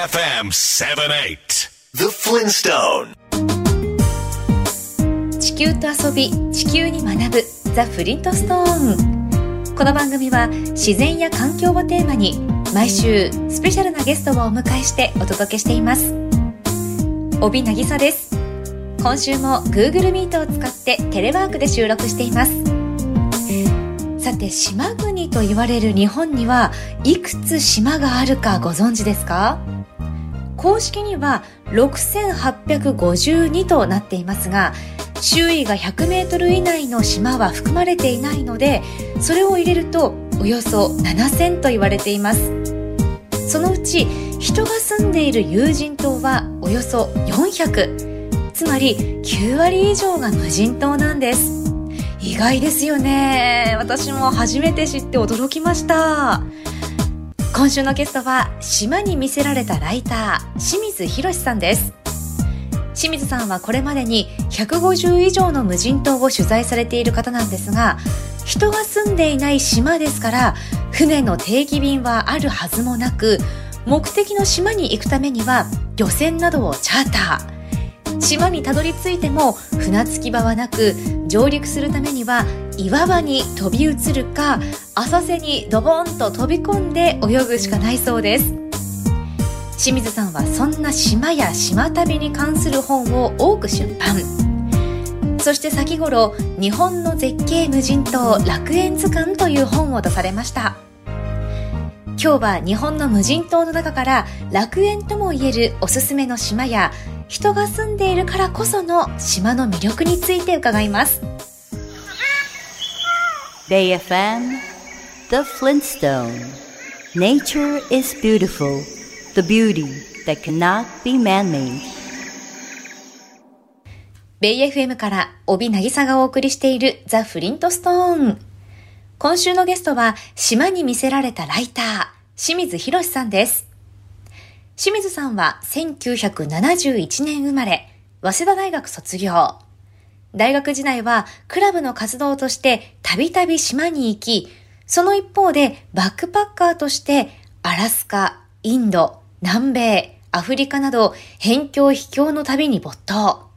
FM 78 The Flintstone 地球と遊び地球に学ぶザ・フリントストーン。この番組は自然や環境をテーマに毎週スペシャルなゲストをお迎えしてお届けしています。帯渚です。今週も Google Meet を使ってテレワークで収録しています。さて島国と言われる日本にはいくつ島があるかご存知ですか？公式には6852となっていますが周囲が100メートル以内の島は含まれていないのでそれを入れるとおよそ7000と言われています。そのうち人が住んでいる有人島はおよそ400つまり9割以上が無人島なんです。意外ですよね。私も初めて知って驚きました。今週のゲストは島に魅せられたライター清水博さんです。清水さんはこれまでに150以上の無人島を取材されている方なんですが人が住んでいない島ですから船の定期便はあるはずもなく目的の島に行くためには漁船などをチャーター。島にたどり着いても船着き場はなく上陸するためには岩場に飛び移るか浅瀬にドボンと飛び込んで泳ぐしかないそうです。清水さんはそんな島や島旅に関する本を多く出版。そして先頃日本の絶景無人島楽園図鑑という本を出されました。今日は日本の無人島の中から楽園ともいえるおすすめの島や人が住んでいるからこその島の魅力について伺います。BayFM The Flintstone. Nature is beautiful The beauty that cannot be man-made. ベイ FM から帯渚がお送りしているザ・フリントストーン今週のゲストは島に魅せられたライター清水博さんです清水さんは1971年生まれ早稲田大学卒業大学時代はクラブの活動としてたびたび島に行き、その一方でバックパッカーとしてアラスカ、インド、南米、アフリカなど辺境秘境の旅に没頭。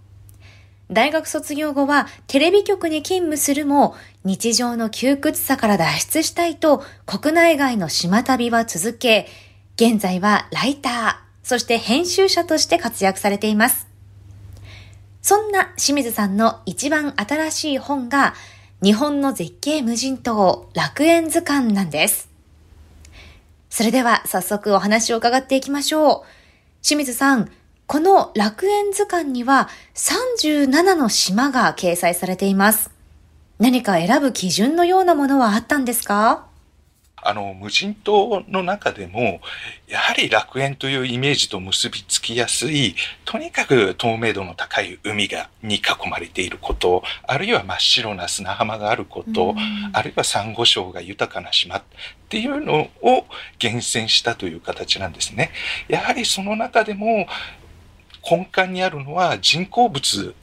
大学卒業後はテレビ局に勤務するも日常の窮屈さから脱出したいと国内外の島旅は続け、現在はライター、そして編集者として活躍されています。そんな清水さんの一番新しい本が日本の絶景無人島楽園図鑑なんです。それでは早速お話を伺っていきましょう。清水さん、この楽園図鑑には37の島が掲載されています。何か選ぶ基準のようなものはあったんですか？あの、無人島の中でも、やはり楽園というイメージと結びつきやすい、とにかく透明度の高い海が、に囲まれていること、あるいは真っ白な砂浜があること、あるいは珊瑚礁が豊かな島っていうのを厳選したという形なんですね。やはりその中でも、根幹にあるのは人工物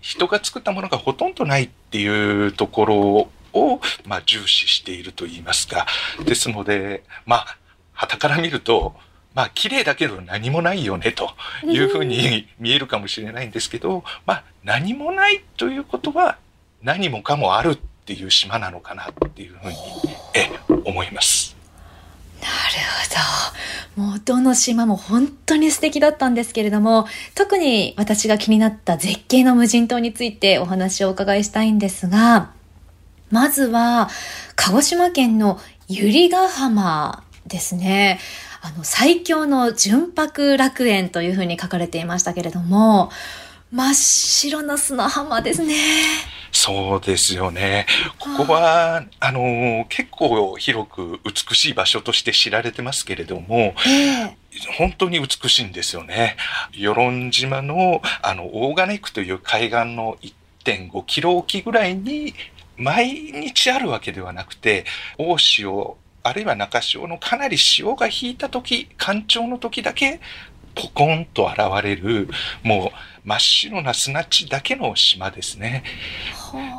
人が作ったものがほとんどないっていうところを、まあ、重視していると言いますか。ですので、まあ、旗から見ると、まあ、綺麗だけど何もないよね、というふうに見えるかもしれないんですけど、まあ、何もないということは、何もかもあるっていう島なのかなっていうふうに、え、思います。なるほど。もうどの島も本当に素敵だったんですけれども、特に私が気になった絶景の無人島についてお話をお伺いしたいんですが、まずは、鹿児島県の百合ヶ浜ですね。あの、最強の純白楽園というふうに書かれていましたけれども、真っ白な砂浜ですね。そうですよね。ここは、あの、結構広く美しい場所として知られてますけれども、えー、本当に美しいんですよね。与論島の、あの、大金区という海岸の1.5キロ沖ぐらいに毎日あるわけではなくて、大潮、あるいは中潮のかなり潮が引いた時、干潮の時だけポコンと現れる、もう真っ白な砂地だけの島ですね。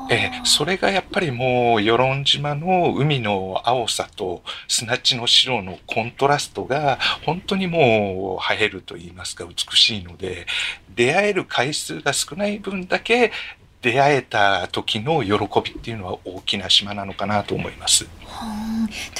えー、それがやっぱりもう与論島の海の青さと砂地の白のコントラストが本当にもう映えると言いますか美しいので出会える回数が少ない分だけ出会えた時の喜びっていうのは大きな島なのかなと思います。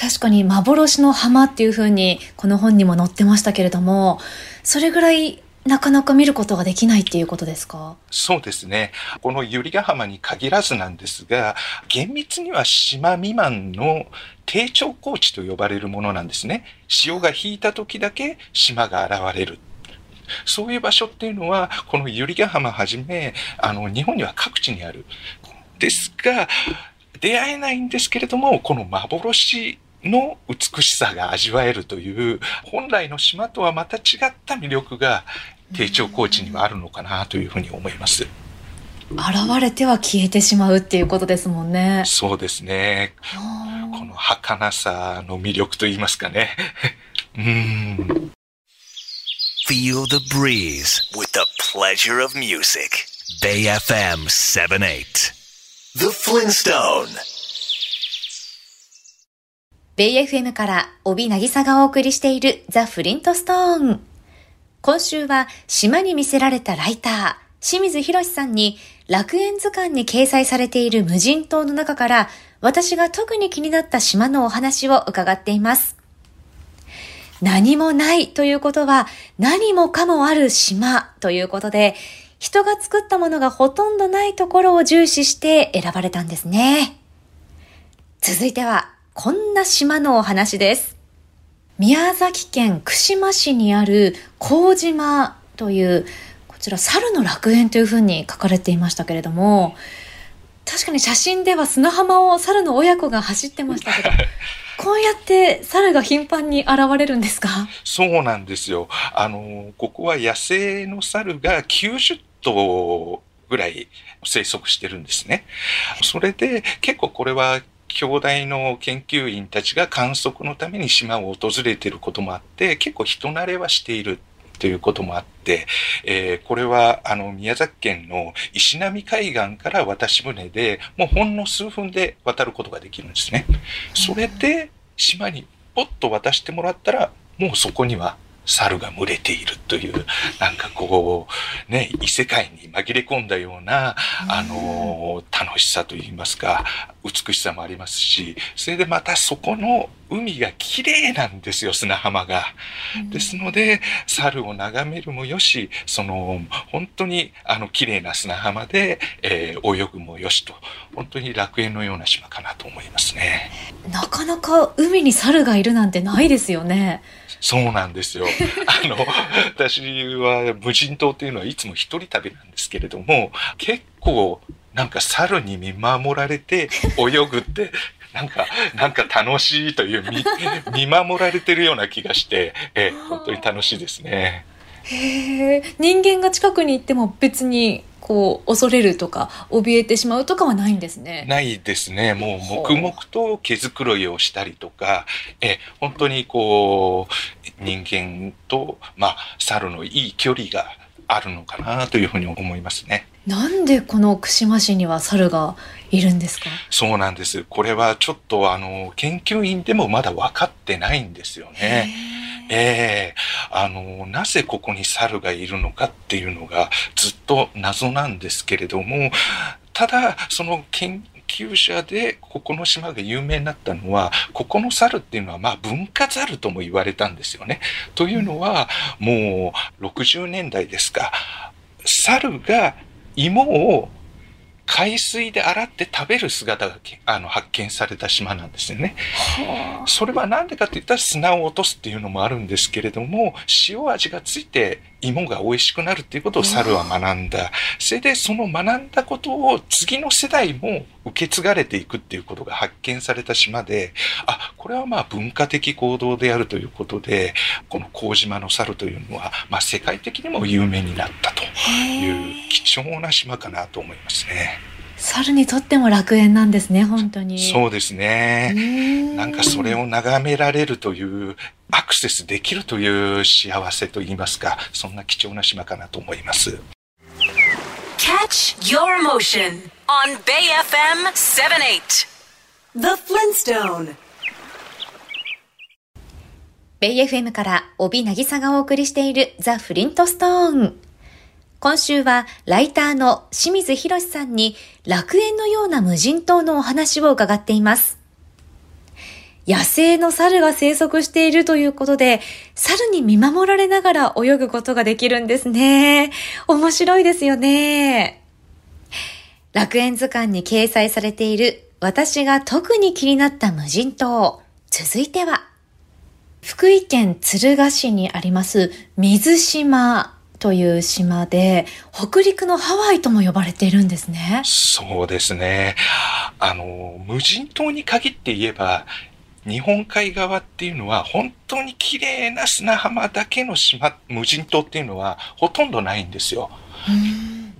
確かに幻の浜っていうふうにこの本にも載ってましたけれども、それぐらいなかなか見ることができないっていうことですか？そうですね。この百合ヶ浜に限らずなんですが、厳密には島未満の低潮高地と呼ばれるものなんですね。潮が引いた時だけ島が現れる。そういう場所っていうのは、この百合ヶ浜はじめ、あの、日本には各地にある。ですが、出会えないんですけれども、この幻の美しさが味わえるという、本来の島とはまた違った魅力が、低調高知にはあるのかなというふうに思います。現れては消えてしまうっていうことですもんね。そうですね。この儚さの魅力と言いますかね。うん。Feel the breeze with the pleasure of music. Bay FM 78. The Flintstone. ベイ FM から帯渚がお送りしているザ・フリントストーン。今週は島に魅せられたライター、清水博さんに楽園図鑑に掲載されている無人島の中から私が特に気になった島のお話を伺っています。何もないということは何もかもある島ということで、人が作ったものがほとんどないところを重視して選ばれたんですね。続いては、こんな島のお話です。宮崎県串間市にある麹島という、こちら猿の楽園というふうに書かれていましたけれども、確かに写真では砂浜を猿の親子が走ってましたけど、こうやって猿が頻繁に現れるんですか？そうなんですよ。あの、ここは野生の猿が90頭ぐらい生息してるんですね。それで結構これは兄弟の研究員たちが観測のために島を訪れていることもあって、結構人慣れはしているということもあって、えー、これはあの宮崎県の石波海岸から渡し船でもうほんの数分で渡ることができるんですね。それで島にポッと渡してもらったらもうそこには猿が群れているという、なんかこう、ね、異世界に紛れ込んだような、あの、楽しさといいますか、美しさもありますし、それでまたそこの海が綺麗なんですよ、砂浜が。ですので、猿を眺めるもよし、その、本当にあの綺麗な砂浜で、えー、泳ぐもよしと、本当に楽園のような島かなと思いますね。なかなか海に猿がいるなんてないですよね。そうなんですよ。あの、私は無人島っていうのはいつも一人旅なんですけれども、結構なんか猿に見守られて泳ぐって、なんか、なんか楽しいという見、見守られてるような気がして、え本当に楽しいですね。へえ、人間が近くに行っても別にこう恐れるとか怯えてしまうとかはないんですね。ないですね。もう黙々と毛づくろいをしたりとか、え本当にこう人間とまあ猿のいい距離があるのかなというふうに思いますね。なんでこの串間市には猿がいるんですか？そうなんです。これはちょっとあの研究員でもまだ分かってないんですよね。えー、あの、なぜここに猿がいるのかっていうのがずっと謎なんですけれども、ただ、その研究者でここの島が有名になったのは、ここの猿っていうのはまあ文化猿とも言われたんですよね。というのは、もう60年代ですか、猿が芋を海水で洗って食べる姿があの発見された島なんですよね。それは何でかって言ったら砂を落とすっていうのもあるんですけれども塩味がついて芋が美味しくなるっていうことを猿は学んだ。それでその学んだことを次の世代も受け継がれていくっていうことが発見された島で、あ、これはまあ文化的行動であるということで、この麹島の猿というのは、まあ世界的にも有名になったという貴重な島かなと思いますね。猿にとっても楽園なんですね、本当に。そうですね。なんかそれを眺められるという、アクセスできるという幸せといいますか、そんな貴重な島かなと思います。Catch your motion on Bay FM 78. The Flintstone. ベイ FM から帯渚がお送りしているザ・フリントストーン。今週はライターの清水博さんに楽園のような無人島のお話を伺っています。野生の猿が生息しているということで、猿に見守られながら泳ぐことができるんですね。面白いですよね。楽園図鑑に掲載されている私が特に気になった無人島。続いては、福井県敦賀市にあります水島という島で、北陸のハワイとも呼ばれているんですね。そうですね。あの、無人島に限って言えば、日本海側っていうのは本当に綺麗な砂浜だけの島、無人島っていうのはほとんどないんですよ。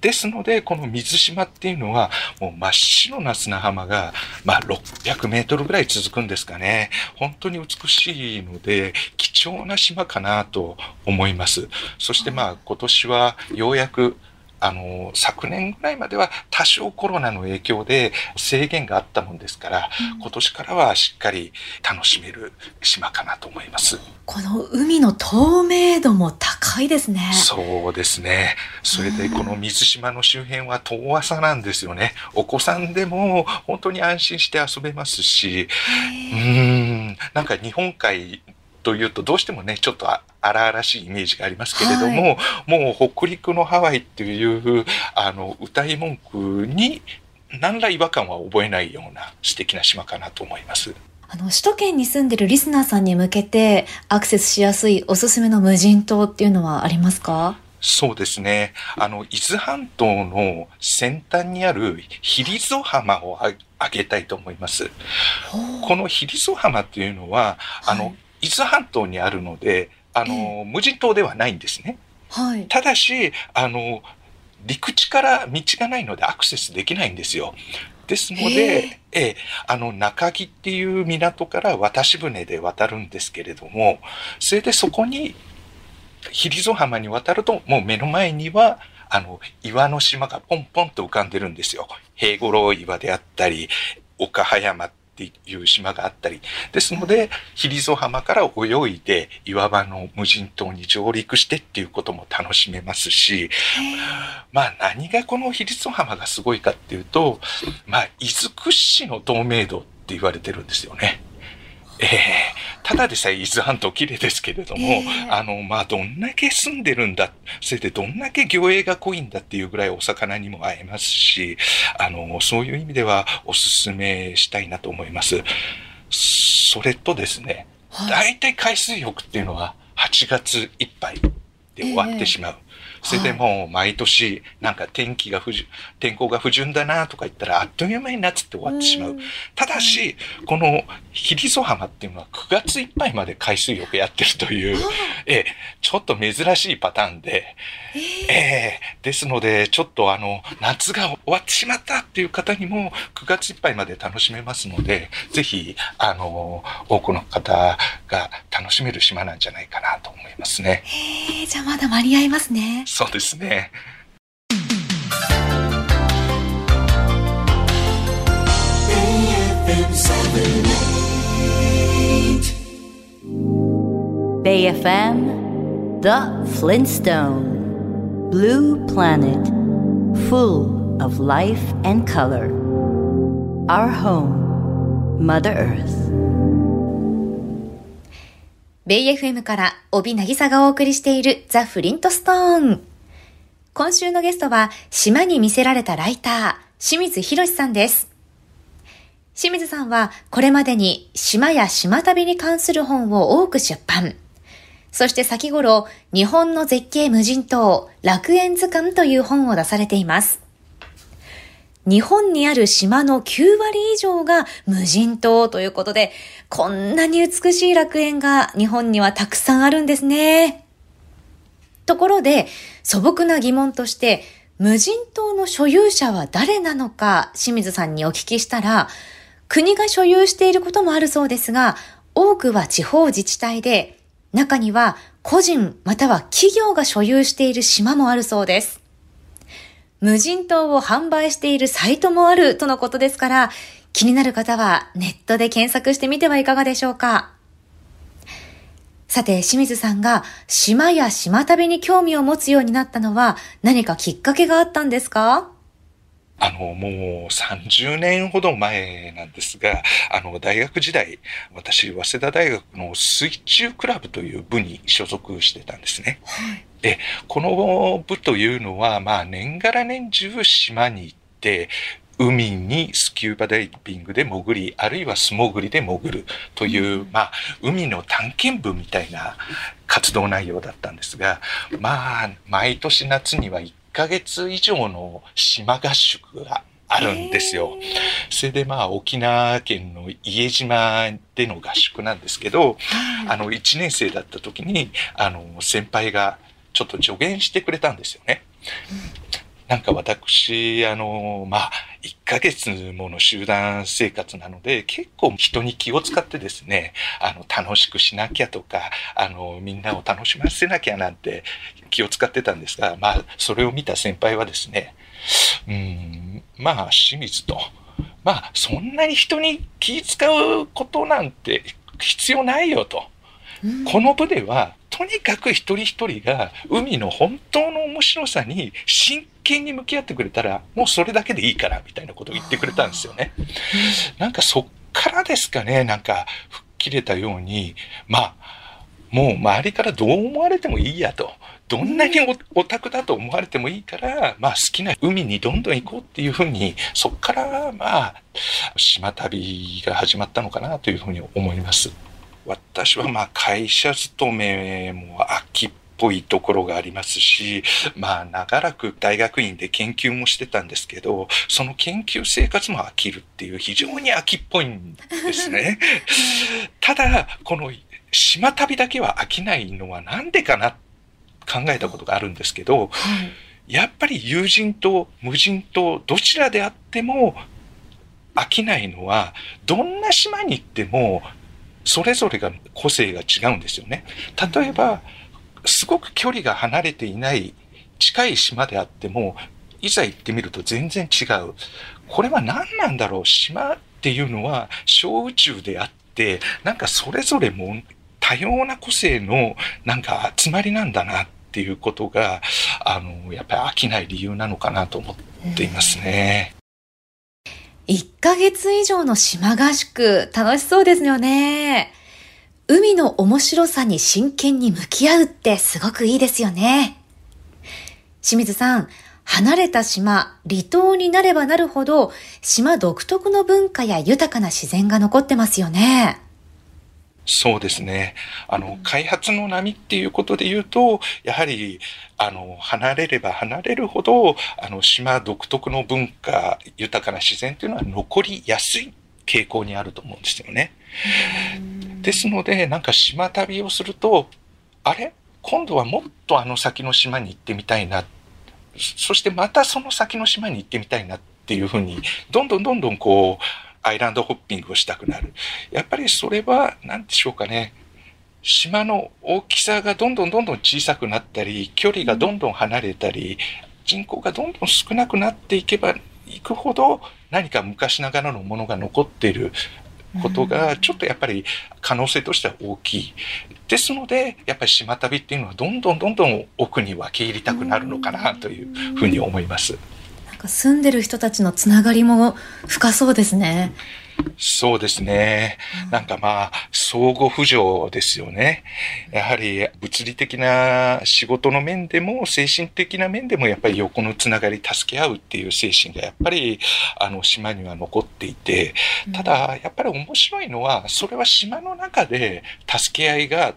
ですので、この水島っていうのは、もう真っ白な砂浜が、まあ、600メートルぐらい続くんですかね。本当に美しいので、貴重な島かなと思います。そしてまあ、今年はようやくあの、昨年ぐらいまでは多少コロナの影響で制限があったもんですから、うん、今年からはしっかり楽しめる島かなと思います。この海の透明度も高いですね。そうですね。それでこの水島の周辺は遠浅なんですよね。お子さんでも本当に安心して遊べますし、うん、なんか日本海というとどうしてもねちょっと荒々しいイメージがありますけれども、はい、もう北陸のハワイっていうあの歌い文句に何ら違和感は覚えないような素敵な島かなと思います。あの、首都圏に住んでるリスナーさんに向けてアクセスしやすいおすすめの無人島っていうのはありますか？そうですね。あの、伊豆半島の先端にあるヒリゾ浜を挙げたいと思います。このヒリゾ浜っていうのは、あの、伊豆半島にあるので、あの、無人島ではないんですね。はい。ただし、あの、陸地から道がないのでアクセスできないんですよ。ですので、ええ、あの、中木っていう港から渡し船で渡るんですけれども、それでそこに、ヒリゾ浜に渡ると、もう目の前には、あの、岩の島がポンポンと浮かんでるんですよ。平五郎岩であったり、岡葉山っていう島があったり、ですので、ヒリゾ浜から泳いで岩場の無人島に上陸してっていうことも楽しめますし、まあ何がこのヒリゾ浜がすごいかっていうと、まあ伊豆屈指の透明度って言われてるんですよね。ええー、ただでさえ伊豆半島綺麗ですけれども、えー、あの、まあ、どんだけ住んでるんだ、それでどんだけ魚影が濃いんだっていうぐらいお魚にも会えますし、あの、そういう意味ではおすすめしたいなと思います。それとですね、大体海水浴っていうのは8月いっぱいで終わってしまう。えーそれでもう毎年なんか天気が不順、天候が不順だなとか言ったらあっという間に夏って終わってしまう。ただし、このヒリゾ浜っていうのは9月いっぱいまで海水浴やってるという、えちょっと珍しいパターンで、えー、ですので、ちょっとあの、夏が終わってしまったっていう方にも9月いっぱいまで楽しめますので、ぜひ、あの、多くの方が楽しめる島なんじゃないかなと思いますね。じゃあまだ間に合いますね。そうですね。Bay FM The Flintstone Blue Planet Full of life and color Our home Mother Earth ベイ FM から帯渚がお送りしているザ・フリントストーン。今週のゲストは島に魅せられたライター、清水博さんです。清水さんはこれまでに島や島旅に関する本を多く出版。そして先頃、日本の絶景無人島、楽園図鑑という本を出されています。日本にある島の9割以上が無人島ということで、こんなに美しい楽園が日本にはたくさんあるんですね。ところで、素朴な疑問として、無人島の所有者は誰なのか清水さんにお聞きしたら、国が所有していることもあるそうですが、多くは地方自治体で、中には個人または企業が所有している島もあるそうです。無人島を販売しているサイトもあるとのことですから、気になる方はネットで検索してみてはいかがでしょうか。さて、清水さんが島や島旅に興味を持つようになったのは何かきっかけがあったんですか？あの、もう30年ほど前なんですが、あの、大学時代、私、早稲田大学の水中クラブという部に所属してたんですね。はい、で、この部というのは、まあ、年がら年中島に行って、海にスキューバダイビングで潜り、あるいは素潜りで潜るという、まあ、海の探検部みたいな活動内容だったんですが、まあ、毎年夏には1ヶ月以上の島合宿があるんですよ。それでまあ沖縄県の家島での合宿なんですけど、あの1年生だった時にあの先輩がちょっと助言してくれたんですよね。なんか私、あの、まあ、1ヶ月もの集団生活なので、結構人に気を使ってですね、あの、楽しくしなきゃとか、あの、みんなを楽しませなきゃなんて気を使ってたんですが、まあ、それを見た先輩はですね、うん、まあ、清水と、まあ、そんなに人に気使うことなんて必要ないよと。この部ではとにかく一人一人が海の本当の面白さに真剣に向き合ってくれたら、もうそれだけでいいから、みたいなことを言ってくれたんですよね。なんかそっからですかね、なんか吹っ切れたように、まあ、もう周りからどう思われてもいいやと。どんなにオタクだと思われてもいいから、まあ好きな海にどんどん行こうっていうふうに、そっからまあ、島旅が始まったのかなというふうに思います。私はまあ会社勤めも秋っぽいところがありますし、まあ長らく大学院で研究もしてたんですけど、その研究生活も飽きるっていう非常に秋っぽいんですね。ただ、この島旅だけは飽きないのはなんでかな考えたことがあるんですけど、やっぱり友人と無人とどちらであっても飽きないのは、どんな島に行ってもそれぞれが個性が違うんですよね。例えば、すごく距離が離れていない近い島であっても、いざ行ってみると全然違う。これは何なんだろう島っていうのは小宇宙であって、なんかそれぞれも多様な個性のなんか集まりなんだなっていうことが、あの、やっぱり飽きない理由なのかなと思っていますね。1ヶ月以上の島合宿、楽しそうですよね。海の面白さに真剣に向き合うってすごくいいですよね。清水さん、離れた島、離島になればなるほど、島独特の文化や豊かな自然が残ってますよね。そうですね。あの、開発の波っていうことで言うと、やはり、あの、離れれば離れるほど、あの、島独特の文化、豊かな自然っていうのは残りやすい傾向にあると思うんですよね。ですので、なんか島旅をすると、あれ？今度はもっとあの先の島に行ってみたいな。そしてまたその先の島に行ってみたいなっていうふうに、どんどんどんどんこう、アイランドホッピングをしたくなる。やっぱりそれは、何でしょうかね。島の大きさがどんどんどんどん小さくなったり、距離がどんどん離れたり、人口がどんどん少なくなっていけばいくほど、何か昔ながらのものが残っていることが、ちょっとやっぱり可能性としては大きい。ですので、やっぱり島旅っていうのはどんどんどんどん奥に分け入りたくなるのかなというふうに思います。なんか住んでる人たちのつながりも深そうですね。そうですね。なんかまあ、相互扶助ですよね。やはり物理的な仕事の面でも精神的な面でもやっぱり横のつながり助け合うっていう精神がやっぱりあの島には残っていて、ただやっぱり面白いのはそれは島の中で助け合いが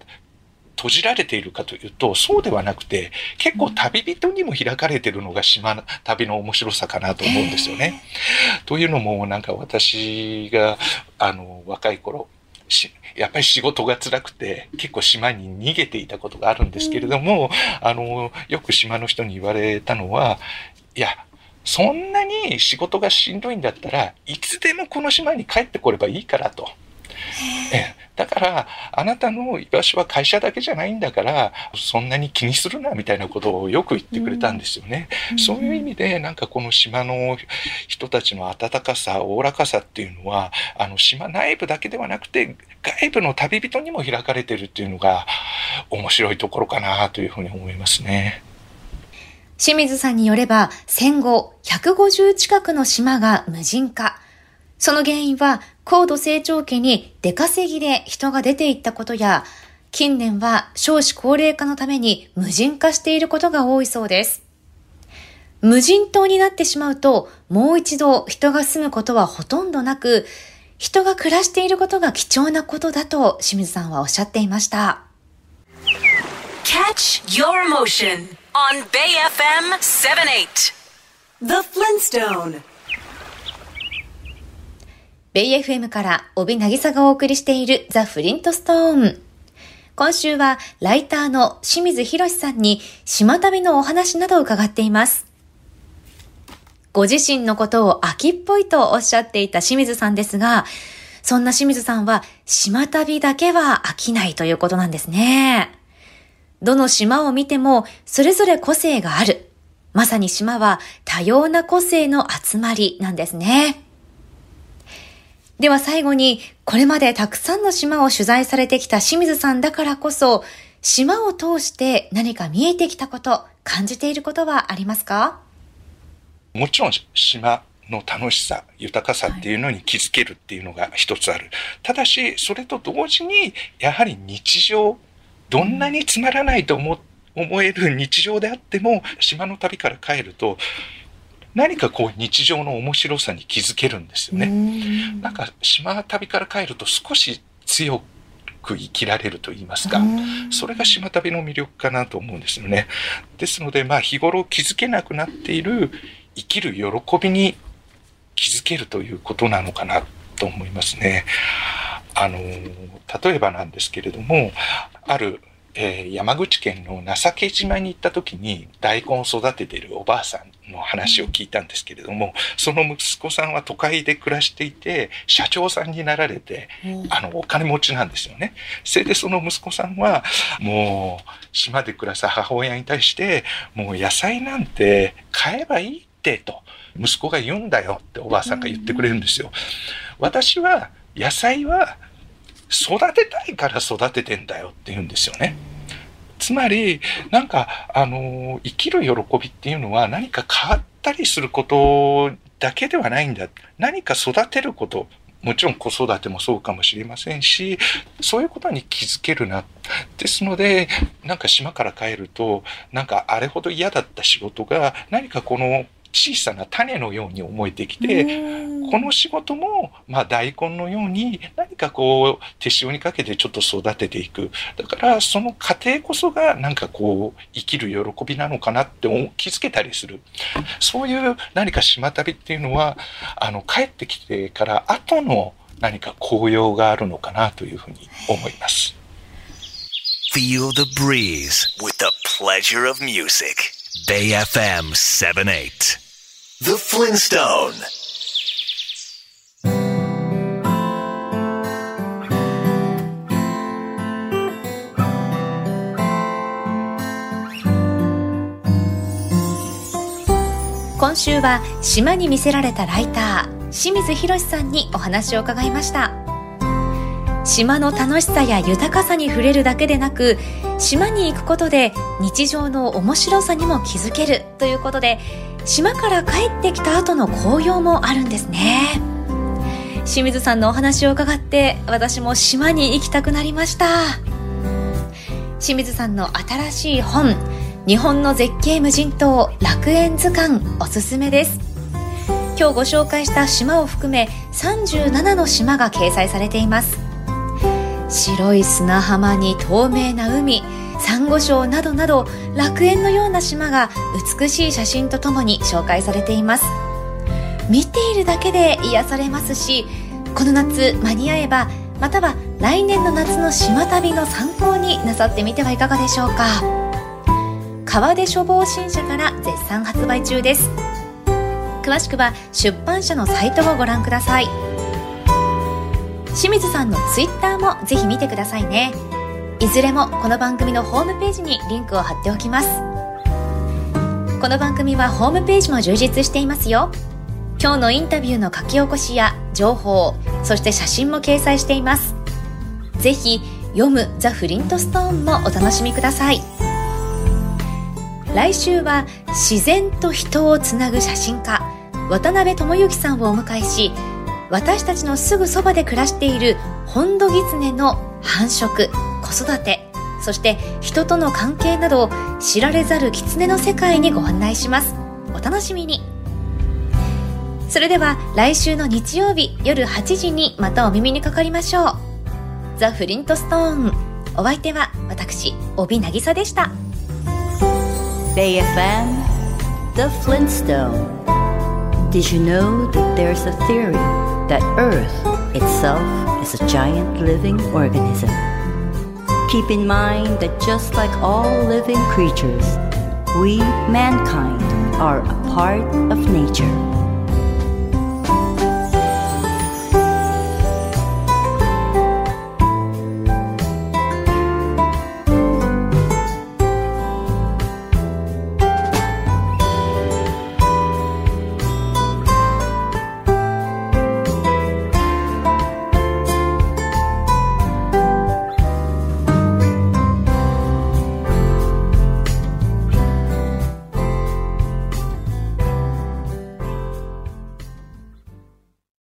閉じられているかというと、そうではなくて、結構旅人にも開かれているのが島旅の面白さかなと思うんですよね。というのも、なんか私が、あの、若い頃、やっぱり仕事が辛くて結構島に逃げていたことがあるんですけれども、あの、よく島の人に言われたのは、いや、そんなに仕事がしんどいんだったらいつでもこの島に帰ってこればいいからと。えだからあなたの居場所は会社だけじゃないんだからそんなに気にするなみたいなことをよく言ってくれたんですよね。うん、そういう意味でなんかこの島の人たちの温かさおおらかさっていうのはあの島内部だけではなくて外部の旅人にも開かれてるっていうのが面白いところかなというふうに思いますね。清水さんによれば戦後150近くの島が無人化。その原因は高度成長期に出稼ぎで人が出ていったことや、近年は少子高齢化のために無人化していることが多いそうです。無人島になってしまうと、もう一度人が住むことはほとんどなく、人が暮らしていることが貴重なことだと清水さんはおっしゃっていました。Catch your motion on Bay FM 78 The Flintstone ベイ FM から帯渚がお送りしているザ・フリントストーン。今週はライターの清水博さんに島旅のお話などを伺っています。ご自身のことを秋っぽいとおっしゃっていた清水さんですが、そんな清水さんは島旅だけは飽きないということなんですね。どの島を見てもそれぞれ個性がある。まさに島は多様な個性の集まりなんですね。では最後に、これまでたくさんの島を取材されてきた清水さんだからこそ、島を通して何か見えてきたこと、感じていることはありますか？もちろん島の楽しさ、豊かさっていうのに気づけるっていうのが一つある。ただし、それと同時に、やはり日常、どんなにつまらないと思思える日常であっても、島の旅から帰ると、何かこう日常の面白さに気づけるんですよね。なんか島旅から帰ると少し強く生きられると言いますか、それが島旅の魅力かなと思うんですよね。ですので、まあ日頃気づけなくなっている生きる喜びに気づけるということなのかなと思いますね。あの、例えばなんですけれども、あるえー、山口県の情け島に行った時に大根を育てているおばあさんの話を聞いたんですけれども、その息子さんは都会で暮らしていて、社長さんになられて、あの、お金持ちなんですよね。それでその息子さんは、もう、島で暮らす母親に対して、もう野菜なんて買えばいいってと、息子が言うんだよっておばあさんが言ってくれるんですよ。私は野菜は育てたいから育ててんだよって言うんですよね。つまり、なんか、あの、生きる喜びっていうのは何か変わったりすることだけではないんだ。何か育てること、もちろん子育てもそうかもしれませんし、そういうことに気づけるな。ですので、なんか島から帰ると、なんかあれほど嫌だった仕事が、何かこの小さな種のように思えてきて、この仕事も、まあ大根のように何かこう手塩にかけてちょっと育てていく。だからその過程こそがなんかこう生きる喜びなのかなって気づけたりする。そういう何か島旅っていうのは、あの帰ってきてから後の何か紅葉があるのかなというふうに思います。Feel the breeze with the pleasure of music. Bay FM 78. The Flintstone. 今週は島に魅せられたライター清水博さんにお話を伺いました島の楽しさや豊かさに触れるだけでなく島に行くことで日常の面白さにも気づけるということで島から帰ってきた後の紅葉もあるんですね。清水さんのお話を伺って私も島に行きたくなりました。清水さんの新しい本日本の絶景無人島楽園図鑑おすすめです。今日ご紹介した島を含め37の島が掲載されています。白い砂浜に透明な海サンゴ礁などなど楽園のような島が美しい写真とともに紹介されています。見ているだけで癒されますしこの夏間に合えばまたは来年の夏の島旅の参考になさってみてはいかがでしょうか。川出処方新社から絶賛発売中です。詳しくは出版社のサイトをご覧ください。清水さんのツイッターもぜひ見てくださいね。いずれもこの番組のホームページにリンクを貼っておきます。この番組はホームページも充実していますよ。今日のインタビューの書き起こしや情報そして写真も掲載しています。ぜひ読むザ・フリントストーンもお楽しみください。来週は自然と人をつなぐ写真家渡辺智之さんをお迎えし私たちのすぐそばで暮らしているホンドギツネの繁殖。子育てそして人との関係など知られざる狐の世界にご案内しますお楽しみにそれでは来週の日曜日夜8時にまたお耳にかかりましょうザ・フリントストーンお相手は私帯渚でした BayFM The Flintstone Did you know that there's a theory that Earth itself is a giant living organism? Keep in mind that just like all living creatures, we, mankind, are a part of nature.